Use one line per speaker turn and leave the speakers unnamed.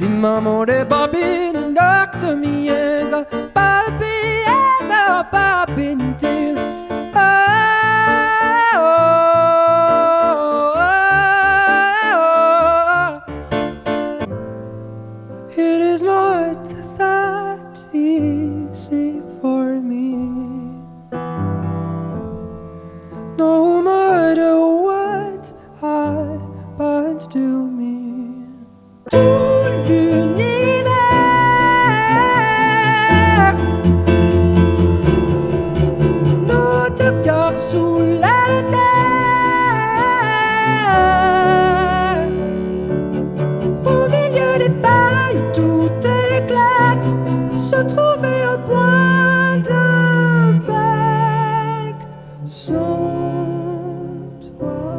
Ti mamore babin doctor mi enga papi enga papin til It is not that easy for me. No matter what I bind to me. sur toi.